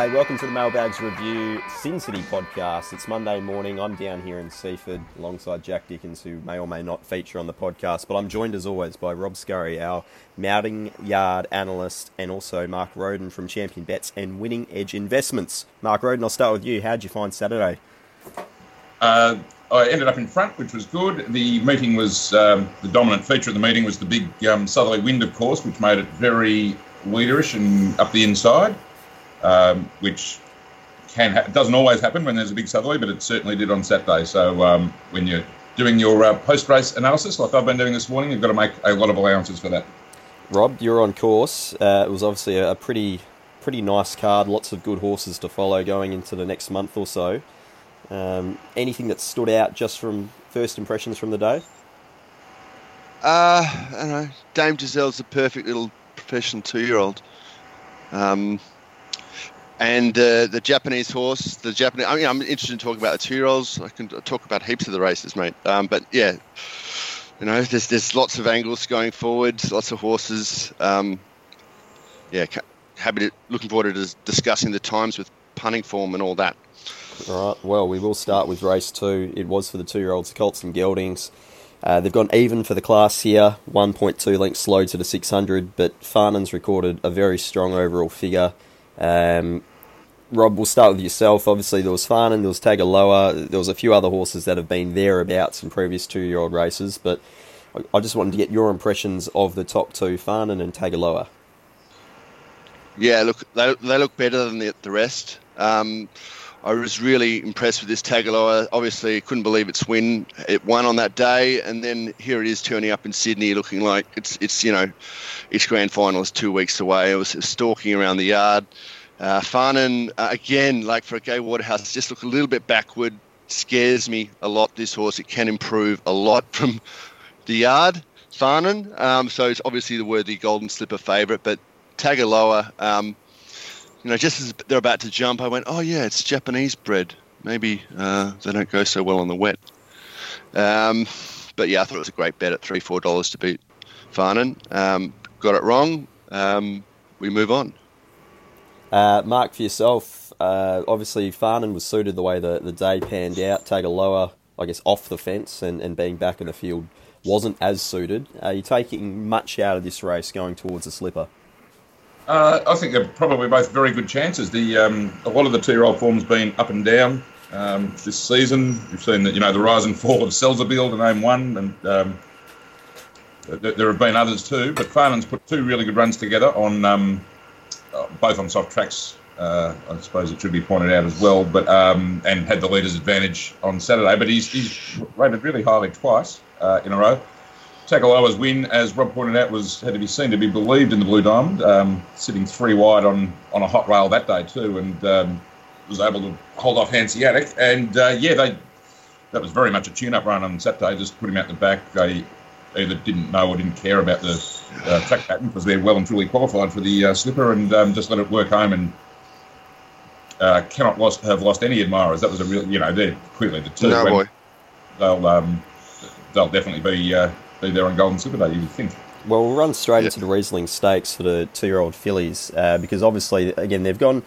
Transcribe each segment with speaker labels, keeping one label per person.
Speaker 1: G'day, welcome to the Mailbags Review Sin City podcast. It's Monday morning. I'm down here in Seaford alongside Jack Dickens, who may or may not feature on the podcast. But I'm joined as always by Rob Scurry, our mounting Yard analyst, and also Mark Roden from Champion Bets and Winning Edge Investments. Mark Roden, I'll start with you. How'd you find Saturday?
Speaker 2: Uh, I ended up in front, which was good. The meeting was um, the dominant feature of the meeting was the big um, southerly wind, of course, which made it very leaderish and up the inside um, which can ha- doesn't always happen when there's a big southerly, but it certainly did on Saturday. So um, when you're doing your uh, post-race analysis, like I've been doing this morning, you've got to make a lot of allowances for that.
Speaker 1: Rob, you're on course. Uh, it was obviously a, a pretty pretty nice card. Lots of good horses to follow going into the next month or so. Um, anything that stood out just from first impressions from the day?
Speaker 3: Uh, I don't know. Dame Giselle's a perfect little professional two-year-old. Um, and uh, the Japanese horse, the Japanese. I mean, I'm interested in talking about the two-year-olds. I can talk about heaps of the races, mate. Um, but yeah, you know, there's there's lots of angles going forward, lots of horses. Um, yeah, happy to, looking forward to discussing the times with Punting Form and all that.
Speaker 1: All right. Well, we will start with race two. It was for the two-year-olds, Colts and Geldings. Uh, they've gone even for the class here, 1.2 lengths slow to the 600, but Farnan's recorded a very strong overall figure. Um, Rob, we'll start with yourself. Obviously, there was Farnan, there was Tagaloa, there was a few other horses that have been thereabouts in previous two-year-old races, but I just wanted to get your impressions of the top two, Farnan and Tagaloa.
Speaker 3: Yeah, look, they, they look better than the, the rest. Um, I was really impressed with this Tagaloa. Obviously, couldn't believe its win. It won on that day, and then here it is turning up in Sydney, looking like it's it's you know, its grand final is two weeks away. It was stalking around the yard. Uh, Farnan, uh, again, like for a Gai Waterhouse, just look a little bit backward. Scares me a lot, this horse. It can improve a lot from the yard, Farnan. Um, so it's obviously the worthy Golden Slipper favourite. But Tagaloa, um, you know, just as they're about to jump, I went, oh, yeah, it's Japanese bred. Maybe uh, they don't go so well on the wet. Um, but yeah, I thought it was a great bet at three, four dollars to beat Farnan. Um, got it wrong. Um, we move on.
Speaker 1: Uh, Mark, for yourself, uh, obviously Farnan was suited the way the, the day panned out. Tagaloa, I guess, off the fence and, and being back in the field wasn't as suited. Are you taking much out of this race going towards a slipper?
Speaker 2: Uh, I think they're probably both very good chances. The um, a lot of the two-year-old form's been up and down um, this season. We've seen that you know the rise and fall of Selzerville to name one, and um, there have been others too. But Farnan's put two really good runs together on um, both on soft tracks. Uh, I suppose it should be pointed out as well, but um, and had the leader's advantage on Saturday. But he's, he's rated really highly twice uh, in a row. Tagaloa's win, as Rob pointed out, was had to be seen to be believed in the Blue Diamond, um, sitting three wide on, on a hot rail that day too, and um, was able to hold off Hanseatic. And uh, yeah, they that was very much a tune-up run on Saturday. Just put him out the back. They either didn't know or didn't care about the uh, track pattern because they're well and truly qualified for the uh, slipper and um, just let it work home and uh, cannot lost, have lost any admirers. That was a real, you know, they're clearly the two.
Speaker 3: No boy.
Speaker 2: They'll um, they'll definitely be uh, be there on Golden Slipper Day. You would think.
Speaker 1: Well, we'll run straight into the Riesling Stakes for the two-year-old fillies uh, because obviously, again, they've gone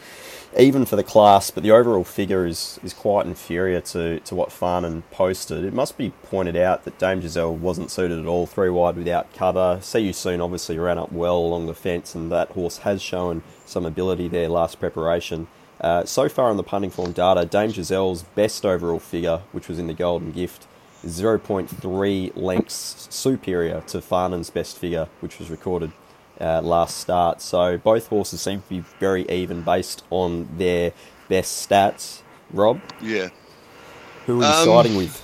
Speaker 1: even for the class, but the overall figure is, is quite inferior to, to what Farnan posted. It must be pointed out that Dame Giselle wasn't suited at all, three wide without cover. See You Soon obviously ran up well along the fence, and that horse has shown some ability there last preparation. Uh, so far in the punting form data, Dame Giselle's best overall figure, which was in the Golden Gift, is 0.3 lengths superior to Farnan's best figure, which was recorded uh, last start. So both horses seem to be very even based on their best stats. Rob?
Speaker 3: Yeah.
Speaker 1: Who are you um, siding with?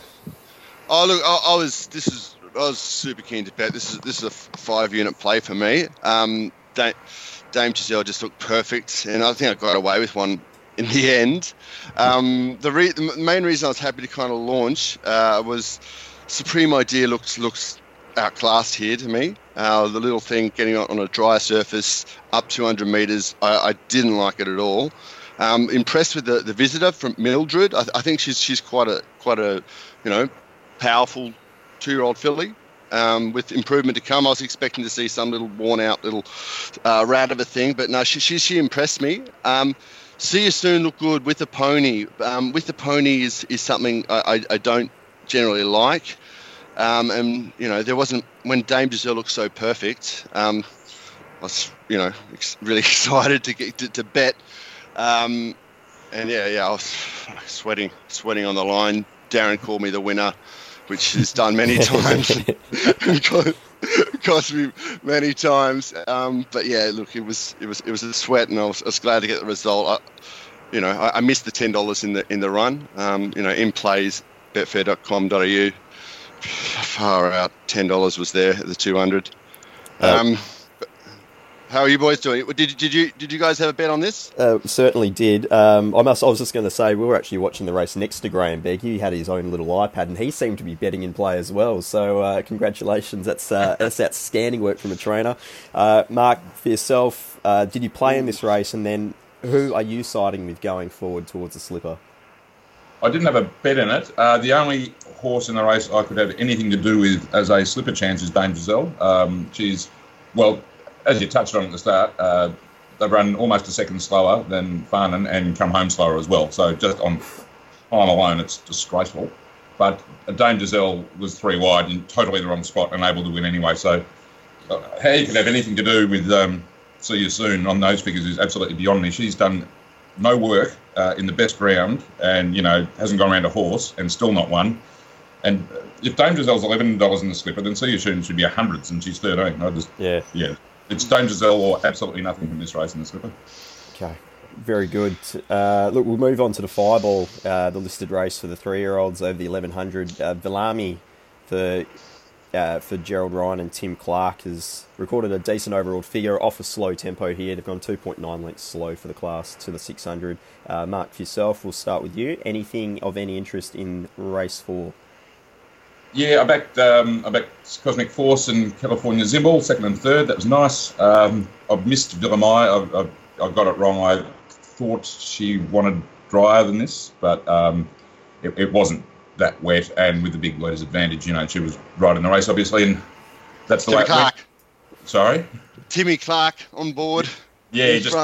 Speaker 3: Oh look, I, I, was. This is. I was super keen to bet. This is this is a five unit play for me. Um, Dame, Dame Giselle just looked perfect, and I think I got away with one in the end. Um, the, re- the main reason I was happy to kind of launch uh, was Supreme Idea looks looks outclassed here to me. Uh, the little thing getting on, a dry surface up 200 meters, I, I didn't like it at all. Um, impressed with the, the visitor from Mildred. I, I, think she's she's quite a quite a you know powerful two year old filly. Um, with improvement to come, I was expecting to see some little worn out little uh, rat of a thing, but no, she she, she impressed me. Um, See you soon. Look good with the pony. Um, with the pony is, is something I, I, I don't generally like. Um, and you know there wasn't when Dame Giselle looked so perfect. Um, I was you know ex- really excited to get to, to bet. Um, and yeah, yeah, I was sweating, sweating on the line. Darren called me the winner, which he's done many times. cost me many times. Um, but yeah, look, it was it was it was a sweat, and I was, I was glad to get the result. I, you know, I, I, missed the ten dollars in the in the run. Um, you know, in plays betfair.com.au. Far out, ten dollars was there at the two hundred. Uh, um, how are you boys doing? Did, did you did you guys have a bet on this?
Speaker 1: Uh, certainly did. Um, I must. I was just going to say we were actually watching the race next to Grahame Begg. He had his own little iPad, and he seemed to be betting in play as well. So uh, congratulations. That's uh, that's outstanding work from a trainer. Uh, Mark, for yourself, uh, did you play in this race, and then who are you siding with going forward towards the slipper?
Speaker 2: I didn't have a bet in it. Uh, the only horse in the race I could have anything to do with as a slipper chance is Dame Giselle. Um, she's well as you touched on at the start, uh, they've run almost a second slower than Farnan and come home slower as well. So just on time alone, it's disgraceful. But Dame Giselle was three wide in totally the wrong spot and able to win anyway. So uh, how you can have anything to do with um, see you soon on those figures is absolutely beyond me. She's done no work uh, in the best round and, you know, hasn't gone around a horse and still not won. And if Dame Giselle's eleven dollars in the slipper, then See You Soon should be a hundreds, and she's thirteen. I just
Speaker 1: yeah
Speaker 2: yeah it's Dame Giselle or absolutely nothing from this race in the slipper.
Speaker 1: Okay. Very good. Uh, look, we'll move on to the fireball, uh, the listed race for the three-year-olds over the 1100. Uh, Villamai for uh, for Gerald Ryan and Tim Clark has recorded a decent overall figure off a slow tempo here. They've gone 2.9 lengths slow for the class to the 600. Uh, Mark, for yourself, we'll start with you. Anything of any interest in race four?
Speaker 2: Yeah, I backed um, I backed Cosmic Force and California Zimbal, second and third. That was nice. Um, I've missed Villamai. I, I, I, got it wrong. I thought she wanted drier than this, but um, it, it, wasn't that wet. And with the big weather's advantage, you know, she was right in the race, obviously. And that's the
Speaker 3: Timmy way. Clark.
Speaker 2: Sorry,
Speaker 3: Timmy Clark on board.
Speaker 2: Yeah, he just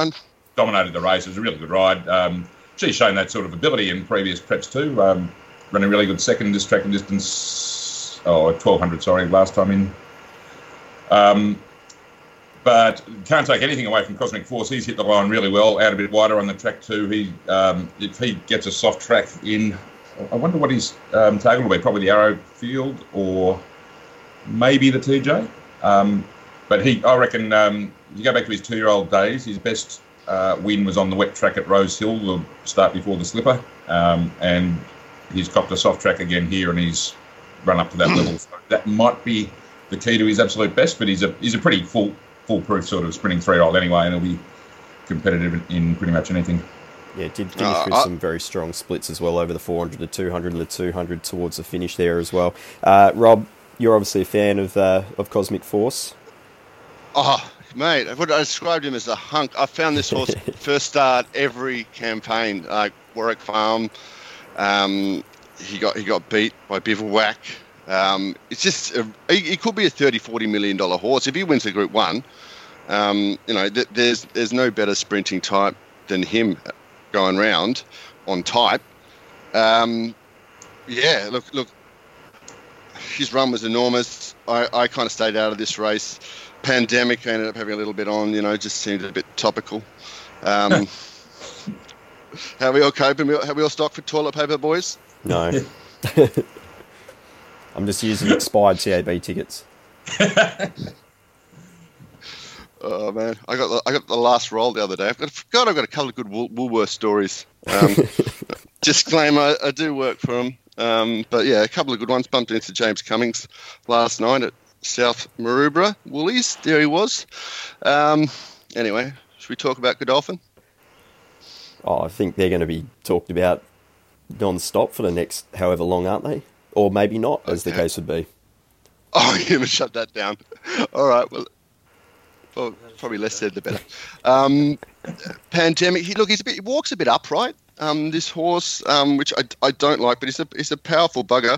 Speaker 2: dominated the race. It was a really good ride. Um, she's shown that sort of ability in previous preps too. Um, running really good second this track and distance or 1200, sorry, last time in. Um, but can't take anything away from Cosmic Force. He's hit the line really well, out a bit wider on the track too. He, um, if he gets a soft track in, I wonder what his um, target will be. Probably the Arrow Field or maybe the TJ. Um, but he, I reckon, um, you go back to his two-year-old days. His best uh, win was on the wet track at Rose Hill, the start before the slipper, um, and he's copped a soft track again here, and he's run up to that level. So that might be the key to his absolute best, but he's a he's a pretty full foolproof sort of sprinting three year old anyway, and he'll be competitive in pretty much anything.
Speaker 1: Yeah, did finish uh, with I, some very strong splits as well over the 400 to 200 and the 200 towards the finish there as well. Uh, Rob, you're obviously a fan of uh, of Cosmic Force.
Speaker 3: Oh, mate, I would I described him as a hunk. I found this horse first start every campaign, like Warwick Farm, um, he got he got beat by Bivouac. Um, it's just a, he, he, could be a 30 40 million dollar horse if he wins the Group One. Um, you know, th- there's there's no better sprinting type than him going round on type. Um, yeah, look look, his run was enormous. I, I kind of stayed out of this race. Pandemic I ended up having a little bit on. You know, just seemed a bit topical. Um, how we all coping? Have we all stocked for toilet paper, boys?
Speaker 1: No. I'm just using expired TAB tickets.
Speaker 3: oh man, I got the, I got the last roll the other day. I've got God, I've got a couple of good Wool- Woolworth stories. Um, disclaimer: I, I, do work for them, um, but yeah, a couple of good ones. Bumped into James Cummings last night at South Maroubra Woolies. There he was. Um, anyway, should we talk about Godolphin?
Speaker 1: Oh, I think they're going to be talked about non-stop for the next however long, aren't they? Or maybe not, as the case would be.
Speaker 3: Oh, you're going to shut that down. All right. Well, well probably less said the better. Um, pandemic. He, look, he's a bit. He walks a bit upright. Um, this horse, um, which I, I don't like, but he's a he's a powerful bugger.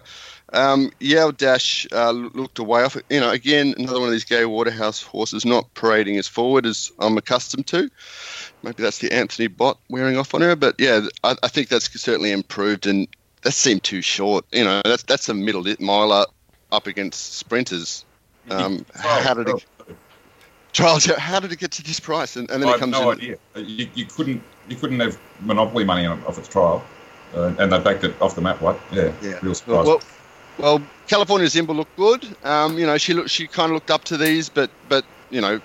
Speaker 3: Um, Yale Dash uh, looked away off. You know, again, another one of these Gai Waterhouse horses, not parading as forward as I'm accustomed to. maybe that's the Anthony Bott wearing off on her. But yeah, I, I think that's certainly improved, and that seemed too short. You know, that's that's a middle miler up against sprinters. Um, how did it? Charles, how did it get to this price? And, and then
Speaker 2: I
Speaker 3: it
Speaker 2: have
Speaker 3: comes
Speaker 2: no
Speaker 3: in.
Speaker 2: idea. You, you couldn't you couldn't have monopoly money on off its trial, uh, and they backed it off the map. What? Yeah,
Speaker 3: Yeah.
Speaker 2: real surprise.
Speaker 3: Well, well, California Zimba looked good. Um, you know, she looked, she kind of looked up to these, but but you know,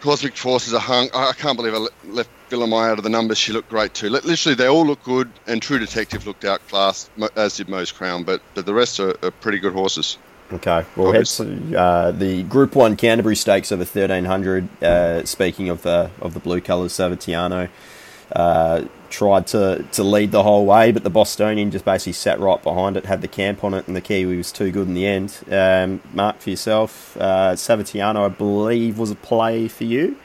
Speaker 3: Cosmic Forces are hung. I I can't believe I le- left Villamai out of the numbers. She looked great too. Literally, they all look good, and True Detective looked outclassed, as did Moe's Crown. But but the rest are, are pretty good horses.
Speaker 1: Okay, we'll head to uh, the Group One Canterbury Stakes over thirteen hundred. Uh, speaking of the of the blue colours, Savatiano uh, tried to, to lead the whole way, but the Bostonian just basically sat right behind it, had the camp on it, and the Kiwi was too good in the end. Um, Mark, for yourself, uh, Savatiano, I believe, was a play for you.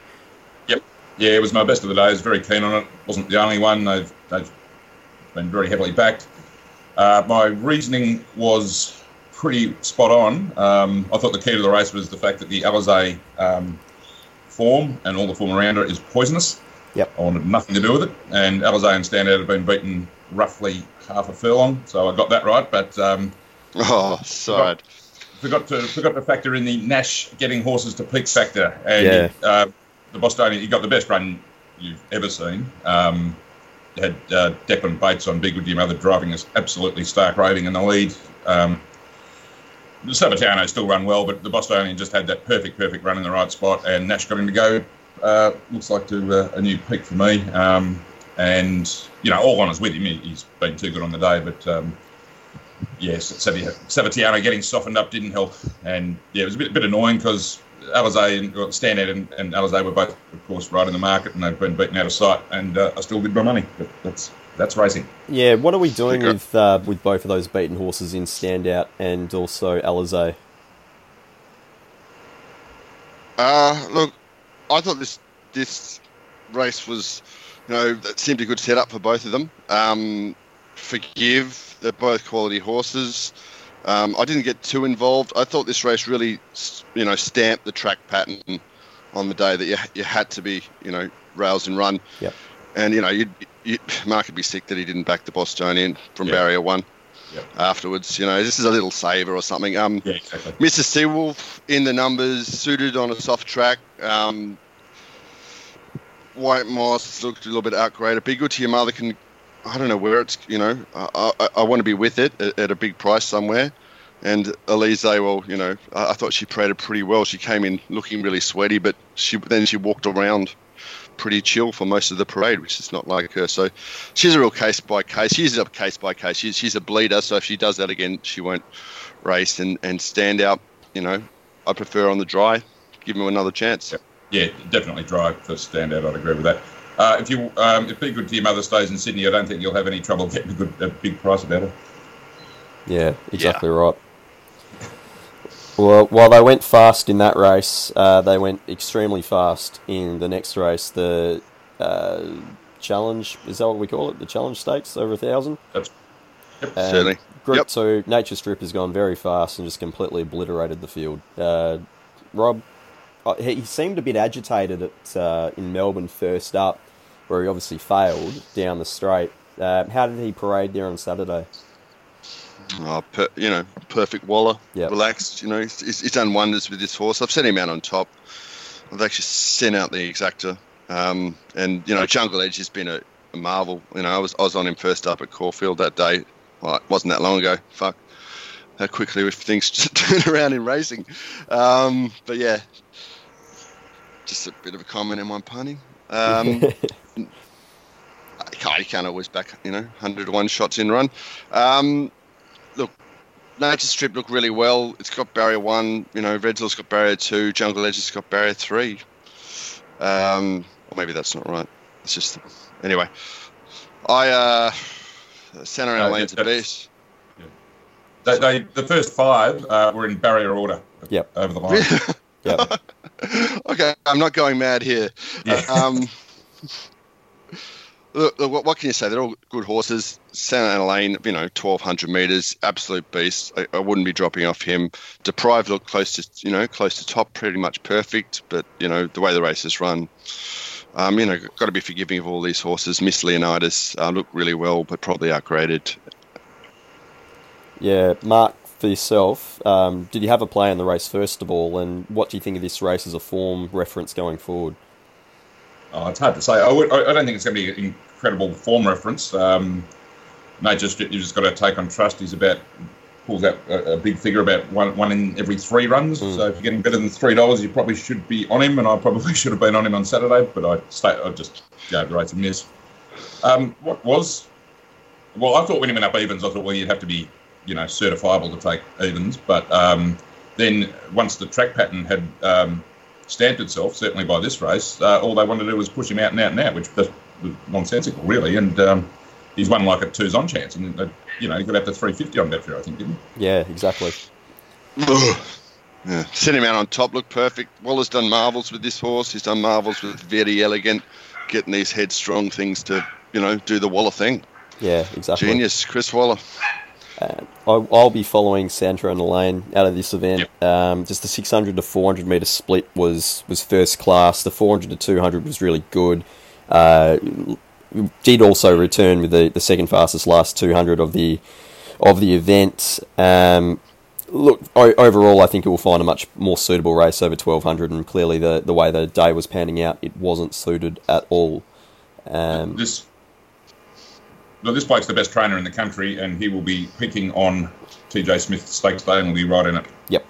Speaker 2: Yep. Yeah, it was my best of the day. I was very keen on it. Wasn't the only one. They've, they've been very heavily backed. Uh, my reasoning was pretty spot on. Um, I thought the key to the race was the fact that the Alizé um, form and all the form around it is poisonous.
Speaker 1: Yep.
Speaker 2: I wanted nothing to do with it. And Alizé and Standout have been beaten roughly half a furlong, so I got that right. But um,
Speaker 3: Oh, sad.
Speaker 2: forgot to forgot to factor in the Nash getting horses to peak factor, and
Speaker 1: Yeah.
Speaker 2: uh, the Bostonian he got the best run you've ever seen. Um, had uh, Declan Bates on Big with your mother driving us absolutely stark raving in the lead. Um, the Savatiano still run well, but the Bostonian just had that perfect, perfect run in the right spot, and Nash got him to go. Uh, looks like to uh, a new peak for me. Um, and you know, all honours with him. He, he's been too good on the day, but um, yes, Savatiano getting softened up didn't help, and yeah, it was a bit, bit annoying because Alizé and well, Standout and, and Alizé were both, of course, right in the market, and they've been beaten out of sight, and uh, I still did my money. But that's that's racing.
Speaker 1: Yeah, what are we doing
Speaker 3: Figure-
Speaker 1: with uh, with both of those beaten horses in Standout and also Alizé?
Speaker 3: Uh, look, I thought this this race was, you know, that seemed a good setup for both of them. Um, forgive, they're both quality horses. Um, I didn't get too involved. I thought this race really, you know, stamped the track pattern on the day that you, you had to be, you know, rails and run.
Speaker 1: Yep.
Speaker 3: And, you know, you'd, you Mark would be sick that he didn't back the Bostonian from
Speaker 2: Yeah.
Speaker 3: barrier one
Speaker 2: Yep.
Speaker 3: afterwards. You know, this is a little saver or something. Um,
Speaker 2: Yeah, exactly.
Speaker 3: Mr. Seawolf in the numbers, suited on a soft track. Um, White Moss looked a little bit outgraded. Be good to your mother. Can I don't know where it's. You know, I, I, I want to be with it at, at a big price somewhere. And Elise, well, you know, I, I thought she paraded pretty well. She came in looking really sweaty, but she then she walked around pretty chill for most of the parade, which is not like her. So she's a real case by case. She's a case by case. She's, she's a bleeder, so if she does that again, she won't race and, and stand out. You know, I prefer on the dry. Give him another chance.
Speaker 2: Yeah, definitely dry for standout. I'd agree with that. Uh, if you um, if Be Good to Your Mother stays in Sydney, I don't think you'll have any trouble getting a good a big price about her.
Speaker 1: Yeah, exactly right. Well, while they went fast in that race, uh, they went extremely fast in the next race. The uh, challenge is that what we call it? The challenge stakes over a thousand.
Speaker 2: That's
Speaker 1: And
Speaker 3: Certainly.
Speaker 1: Group
Speaker 3: Yep.
Speaker 1: two, Nature Strip has gone very fast and just completely obliterated the field. Uh, Rob, uh, he he seemed a bit agitated at uh, in Melbourne first up, where he obviously failed down the straight. Uh, how did he parade there on Saturday?
Speaker 3: Oh, per, you know, perfect Waller.
Speaker 1: Yep.
Speaker 3: Relaxed. You know, he's, he's done wonders with this horse. I've sent him out on top. I've actually sent out the exacta. Um, and you know, Jungle Edge has been a, a marvel. You know, I was I was on him first up at Caulfield that day. Well, it wasn't that long ago. Fuck. How quickly things turn around in racing. Um, but yeah, just a bit of a comment in my punning. Um, I can't, you can't always back, you know, 101 shots in run. Um, Nature Strip looked really well. It's got barrier one, you know, Redzel's got barrier two, Jungle Edge has got barrier three. Um, or maybe that's not right. It's just, anyway. I, uh, Santa Ana
Speaker 2: No,
Speaker 3: Lane's a
Speaker 2: that's-
Speaker 3: beast.
Speaker 2: They, they, the first five uh, were in barrier order.
Speaker 1: Yep.
Speaker 2: Over the line.
Speaker 1: yeah,
Speaker 3: okay, I'm not going mad here.
Speaker 2: Yeah.
Speaker 3: Um, look, look, what, can you say? They're all good horses. Santa Ana Lane, you know, 1,200 metres, absolute beast. I, I wouldn't be dropping off him. Deprived looked close to, you know, close to top, pretty much perfect. But you know, the way the race is run, Um, you know, got to be forgiving of all these horses. Miss Leonidas uh, look really well, but probably outgraded.
Speaker 1: Yeah, Mark, for yourself, um, did you have a play in the race first of all, and what do you think of this race as a form reference going forward?
Speaker 2: Oh, it's hard to say. I, would, I don't think it's going to be an incredible form reference. Um, just you just got to take on trust. He's about pulls out a, a, big figure about one one in every three runs. Mm. So if you're getting better than three dollars, you probably should be on him. And I probably should have been on him on Saturday, but I stay, I just gave the race a miss. Um, what was? Well, I thought when he went up evens, I thought well you'd have to be you know certifiable to take evens, but um, then once the track pattern had um, stamped itself, certainly by this race, uh, all they wanted to do was push him out and out and out, which was nonsensical, really. And um, he's won like a twos on chance, and uh, you know he got up to three fifty on Betfair, I think, didn't
Speaker 1: he? Yeah, exactly.
Speaker 3: yeah, sent him out on top, looked perfect. Waller's done marvels with this horse. He's done marvels with very elegant, getting these headstrong things to you know do the Waller thing.
Speaker 1: Yeah, exactly.
Speaker 3: Genius, Chris Waller.
Speaker 1: Uh, I'll be following Santa Ana Lane out of this event. Yep. Um, just the 600 to 400 meter split was was first class. The 400 to 200 was really good. Uh, did also return with the, the second fastest last 200 of the of the event. Um, look, o- overall, I think it will find a much more suitable race over 1200, and clearly the, the way the day was panning out, it wasn't suited at all. Um,
Speaker 2: this well, this bloke's the best trainer in the country, and he will be picking on TJ Smith Stakes Day and will be right in it.
Speaker 1: Yep.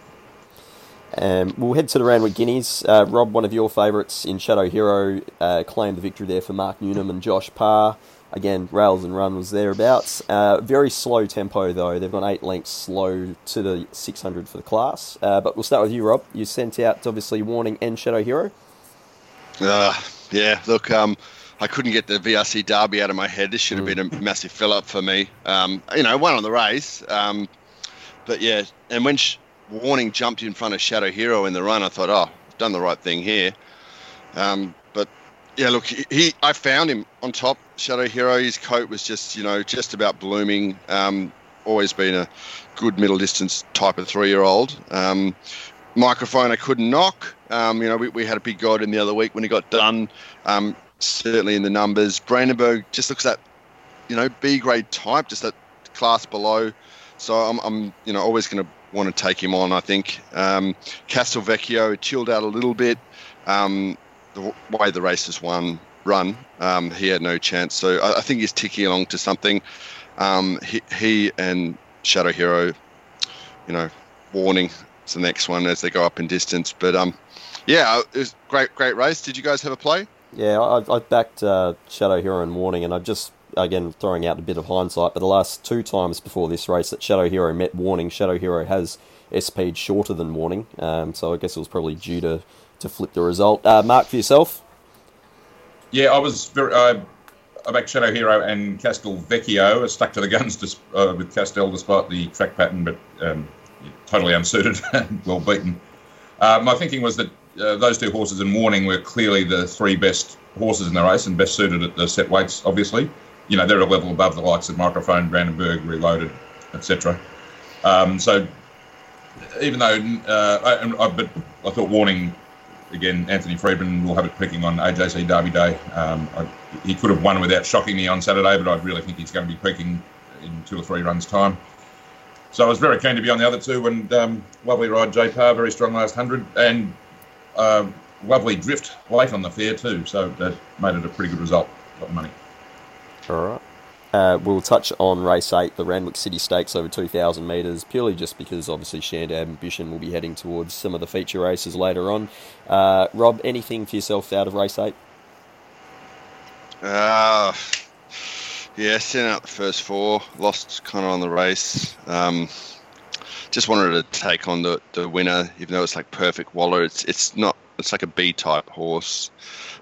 Speaker 1: Um, we'll head to the Randwick Guineas. Uh, Rob, one of your favourites in Shadow Hero, uh, claimed the victory there for Mark Newnham and Josh Parr. Again, rails and run was thereabouts. Uh, very slow tempo though. They've gone eight lengths slow to the 600 for the class. Uh, but we'll start with you, Rob. You sent out obviously Warning and Shadow Hero.
Speaker 3: Uh, yeah. Look, um, I couldn't get the VRC Derby out of my head. This should have been a massive fill up for me. Um, you know, one on the race. Um, but yeah, and when Warning jumped in front of Shadow Hero in the run, I thought, oh, I've done the right thing here. Um, but yeah, look, he, he, I found him on top. Shadow Hero, his coat was just, you know, just about blooming. Um, always been a good middle distance type of three year old. Um, microphone I couldn't knock. Um, you know, we, we, had a big god in the other week when he got done. Certainly in the numbers. Brandenburg just looks that, you know, B grade type, just that class below. So I'm, I'm you know, always going to want to take him on. I think um, Castelvecchio chilled out a little bit. Um, the way the race has won run, um, he had no chance. So I, I, think he's ticking along to something. Um, he, he, and Shadow Hero, you know, warning. It's the next one as they go up in distance. But um, yeah, it was great, great race. Did you guys have a play?
Speaker 1: Yeah, I, I backed uh, Shadow Hero and Warning, and I just again throwing out a bit of hindsight, but the last two times before this race that Shadow Hero met Warning, Shadow Hero has SP'd shorter than Warning, um, so I guess it was probably due to, to flip the result. Uh, Mark, for yourself?
Speaker 2: Yeah, I was very. Uh, I backed Shadow Hero and Castelvecchio. I stuck to the guns to, uh, with Castel despite the track pattern, but um, totally unsuited and well beaten. Uh, my thinking was that uh, those two horses in Warning were clearly the three best horses in the race and best suited at the set weights, obviously you know, they're a level above the likes of Microphone, Brandenburg, Reloaded, etc. Um, so even though, uh, I, I, but I thought Warning again, Anthony Freedman will have it picking on AJC Derby Day. Um, I, he could have won without shocking me on Saturday, but I really think he's going to be peaking in two or three runs' time. So I was very keen to be on the other two, and um, lovely ride, J Parr, very strong last hundred, and uh, lovely drift late on the fair too. So that made it a pretty good result. Got the money.
Speaker 1: All right. Uh, we'll touch on race eight, the Randwick City Stakes over 2,000 metres, purely just because obviously Shared Ambition will be heading towards some of the feature races later on. Uh, Rob, anything for yourself out of race eight?
Speaker 3: Uh, yeah, sent out the first four, lost kind of on the race. Um, just wanted to take on the, the winner, even though it's like perfect Waller. It's it's not. It's like a B type horse,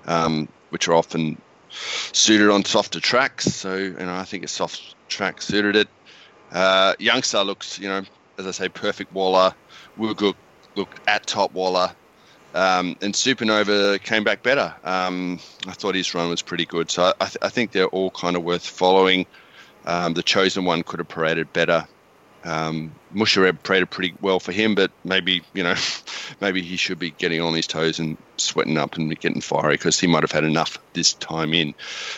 Speaker 3: um, which are often suited on softer tracks. So you know, I think a soft track suited it. Uh, Youngstar looks, you know, as I say, perfect Waller. Would look look at top Waller. Um, and Supernova came back better. Um, I thought his run was pretty good. So I, th- I think they're all kind of worth following. Um, the chosen one could have paraded better. Um, Mushareb traded pretty well for him, but maybe you know, maybe he should be getting on his toes and sweating up and getting fiery because he might have had enough this time in.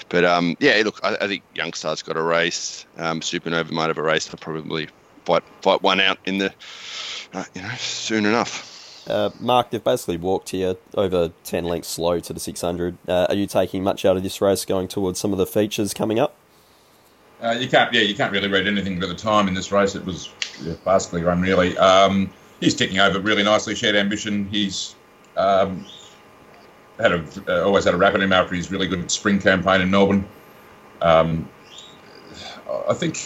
Speaker 3: But um, yeah, look, I, I think Youngstar's got a race. Um, Supernova might have a race. They'll probably fight fight one out in the uh, you know soon enough.
Speaker 1: Uh, Mark, they've basically walked here over 10 lengths slow to the 600. Uh, are you taking much out of this race going towards some of the features coming up?
Speaker 2: Uh, you can't, yeah, you can't really read anything to the time in this race. It was yeah, basically run really. Um, he's ticking over really nicely. Shared ambition. He's um, had a uh, always had a rap in him after his really good spring campaign in Melbourne. Um, I think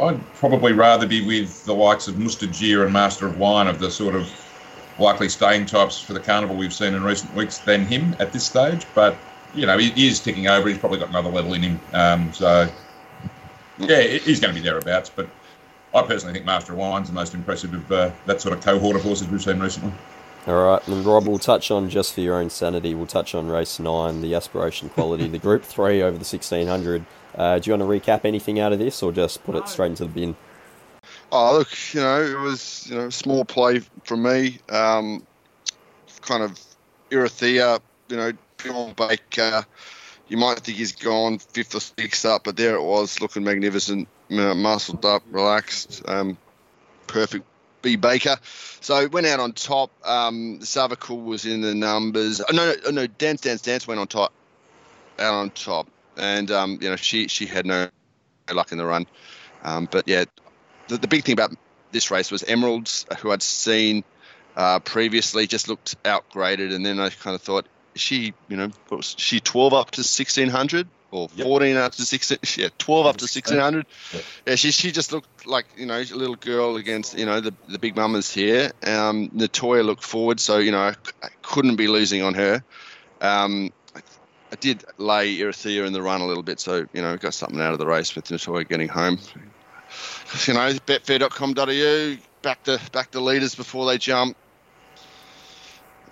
Speaker 2: I'd probably rather be with the likes of Mustajeer and Master of Wine of the sort of likely staying types for the carnival we've seen in recent weeks than him at this stage. But you know, he, he is ticking over. He's probably got another level in him. Um, so yeah, he's going to be thereabouts. But I personally think Master of Wine's the most impressive of uh, that sort of cohort of horses we've seen recently.
Speaker 1: All right, and Rob, we'll touch on just for your own sanity. We'll touch on race nine, the aspiration quality, the Group Three over the sixteen hundred. Uh, do you want to recap anything out of this, or just put it straight into the bin?
Speaker 3: Oh, look, you know, it was you know small play from me. Um, kind of Irathea, you know, Bjorn Baker. You might think he's gone fifth or sixth up, but there it was, looking magnificent, muscled up, relaxed, um, perfect. B Baker, so went out on top. Um, Savacool was in the numbers. Oh, no, no, no, Dance Dance Dance went on top, out on top, and um, you know she she had no luck in the run. Um, but yeah, the, the big thing about this race was Emeralds, who I'd seen uh, previously, just looked outgraded, and then I kind of thought, she, you know, was she 12 up to 1600 or 14 up to 16? Yeah, 12 up to 1600. Yep. Yeah, she she just looked like you know a little girl against you know the the big mamas here. Um, Natoya looked forward, so you know I, I couldn't be losing on her. Um, I, I did lay Irathea in the run a little bit, so you know got something out of the race with Natoya getting home you know, betfair.com.au, back the back the leaders before they jump.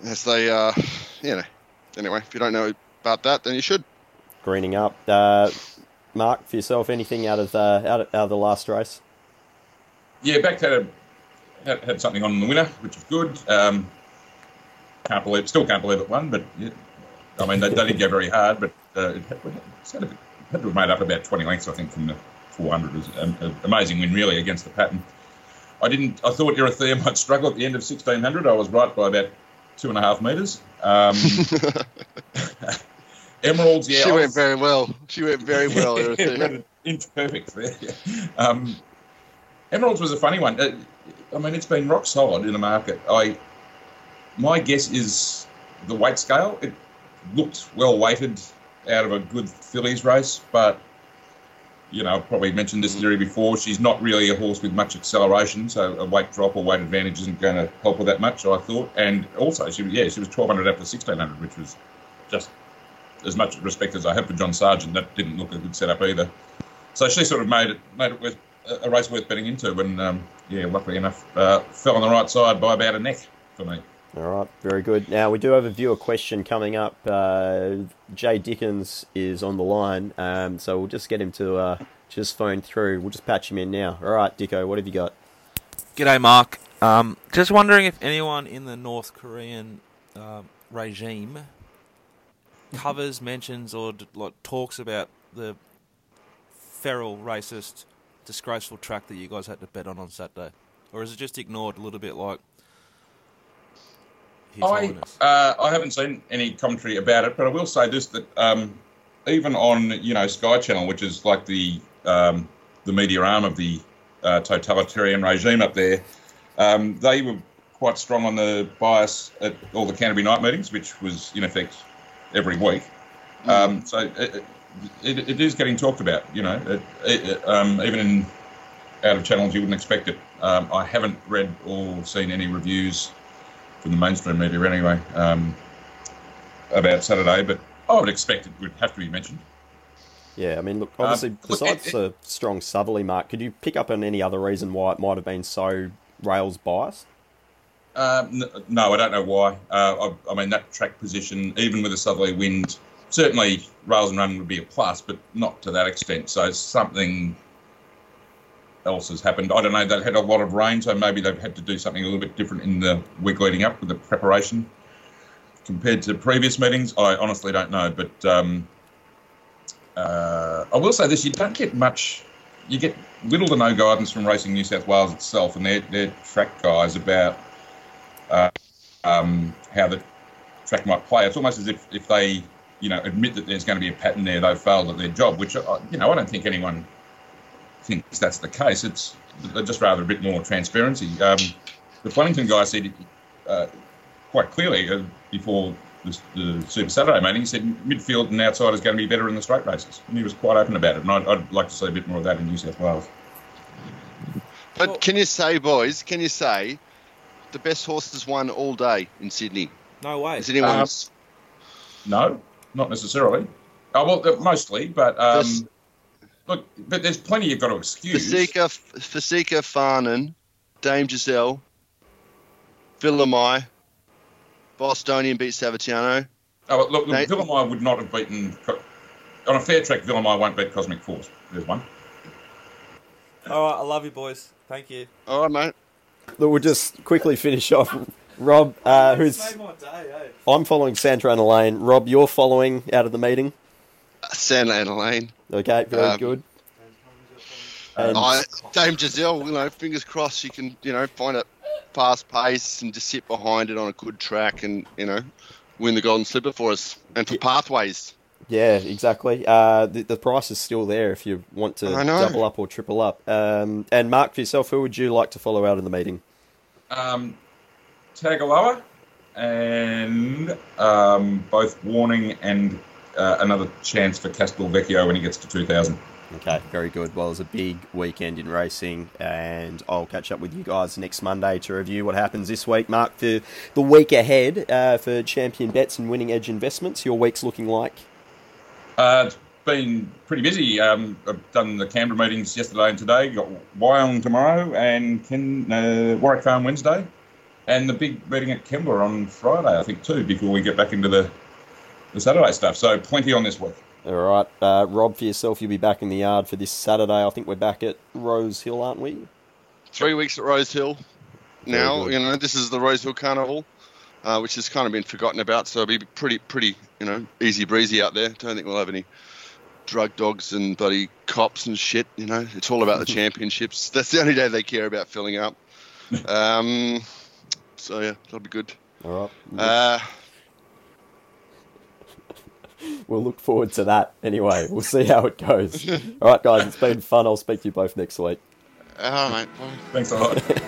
Speaker 3: As they, uh, you know, anyway, if you don't know about that, then you should.
Speaker 1: Greening up, uh, Mark, for yourself, anything out of uh, out, of, out of the last race?
Speaker 2: Yeah, back had a had, had something on the winner, which is good. Um, can't believe, still can't believe it won, but yeah, I mean they, they did go very hard, but uh, it had, it had, to have made up about twenty lengths, I think, from the 400 was an amazing win, really, against the pattern. I didn't. I thought Irathea might struggle at the end of 1600. I was right by about two and a half metres. Um, Emeralds, yeah.
Speaker 3: She went was, very well. She went very well, Irathea.
Speaker 2: Imperfect there. Um, Emeralds was a funny one. Uh, I mean, it's been rock solid in the market. I, my guess is the weight scale. It looked well weighted out of a good fillies race, but you know, probably mentioned this theory before. She's not really a horse with much acceleration, so a weight drop or weight advantage isn't going to help her that much, I thought. And also, she yeah, she was 1200 after 1600, which was just as much respect as I have for John Sargent. That didn't look a good setup either. So she sort of made it made it worth, a race worth betting into, and um, yeah, luckily enough, uh, fell on the right side by about a neck for me.
Speaker 1: All right, very good. Now we do have a viewer question coming up. Uh, Jay Dickens is on the line, um, so we'll just get him to uh, just phone through. We'll just patch him in now. All right, Dicko, what have you got?
Speaker 4: G'day, Mark. Um, just wondering if anyone in the North Korean uh, regime covers, mentions, or like talks about the feral, racist, disgraceful track that you guys had to bet on on Saturday, or is it just ignored a little bit like?
Speaker 2: I uh, I haven't seen any commentary about it, but I will say this: that um, even on you know Sky Channel, which is like the um, the media arm of the uh, totalitarian regime up there, um, they were quite strong on the bias at all the Canterbury night meetings, which was in effect every week. Mm. Um, so it, it, it is getting talked about. You know, it, um, even in out of channels you wouldn't expect it. Um, I haven't read or seen any reviews from the mainstream media anyway um, about Saturday, but I would expect it would have to be mentioned.
Speaker 1: Yeah, I mean, look, um, obviously, um, besides look, it, the strong southerly mark, could you pick up on any other reason why it might have been so rails biased?
Speaker 2: Uh, no, I don't know why. Uh, I, I, mean, that track position, even with a southerly wind, certainly rails and run would be a plus, but not to that extent. So something else has happened. I don't know. They've had a lot of rain, so maybe they've had to do something a little bit different in the week leading up with the preparation compared to previous meetings. I honestly don't know, but um, uh, I will say this: you don't get much. You get little to no guidance from Racing New South Wales itself and their, their track guys about uh, um, how the track might play. It's almost as if, if they, you know, admit that there's going to be a pattern there, they've failed at their job, which, uh, you know, I don't think anyone thinks that's the case. It's just rather a bit more transparency. Um, the Flemington guy said uh, quite clearly uh, before the, the, Super Saturday meeting, he said midfield and outside is going to be better in the straight races. And he was quite open about it. And I'd, I'd like to see a bit more of that in New South Wales.
Speaker 3: But can you say, boys, can you say the best horses won all day in Sydney?
Speaker 4: No way.
Speaker 3: Is anyone? Um,
Speaker 2: no, not necessarily. Oh, well, mostly, but um, look, but there's plenty you've got to excuse.
Speaker 3: Fasika, Fasika Farnan, Dame Giselle, Villamai, Bostonian beat Savatiano.
Speaker 2: Oh, look, look Nate, Villamai would not have beaten. On a fair track, Villamai won't beat Cosmic Force. There's one.
Speaker 4: All right, I love you, boys. Thank you.
Speaker 3: All right, mate.
Speaker 1: Look, we'll just quickly finish off. Rob, uh, who's day, eh? I'm following Santa Ana Lane. Rob, you're following out of the meeting.
Speaker 3: Uh, Santa Ana Lane.
Speaker 1: Okay, very um, good.
Speaker 3: And I, Dame Giselle, you know, fingers crossed she can, you know, find a fast pace and just sit behind it on a good track and, you know, win the Golden Slipper for us and for yeah. pathways.
Speaker 1: Yeah, exactly. Uh, the, the price is still there if you want to double up or triple up. Um, and Mark, for yourself, who would you like to follow out in the meeting?
Speaker 2: Um, Tagaloa and um, both Warning and uh, another chance for Castelvecchio when he gets to 2000.
Speaker 1: Okay, very good. Well, it's a big weekend in racing, and I'll catch up with you guys next Monday to review what happens this week. Mark, for the week ahead uh, for Champion Bets and Winning Edge Investments, your week's looking like?
Speaker 2: Uh, it's been pretty busy. Um, I've done the Canberra meetings yesterday and today. Got Wyong tomorrow and Ken, uh, Warwick Farm Wednesday, and the big meeting at Kembla on Friday, I think too. Before we get back into the the Saturday stuff, so plenty on this week.
Speaker 1: All right, uh, Rob, for yourself, you'll be back in the yard for this Saturday. I think we're back at Rose Hill, aren't we?
Speaker 3: Three weeks at Rose Hill. Now, you know, this is the Rose Hill Carnival uh, which has kind of been forgotten about. So it'll be pretty, pretty, you know, easy breezy out there. Don't think we'll have any drug dogs and bloody cops and shit. You know, it's all about the championships. That's the only day they care about filling up. Um, so yeah, that'll be good.
Speaker 1: All right.
Speaker 3: Uh,
Speaker 1: we'll look forward to that anyway. We'll see how it goes. All right, guys, it's been fun. I'll speak to you both next week.
Speaker 3: All right, mate.
Speaker 2: Thanks a lot.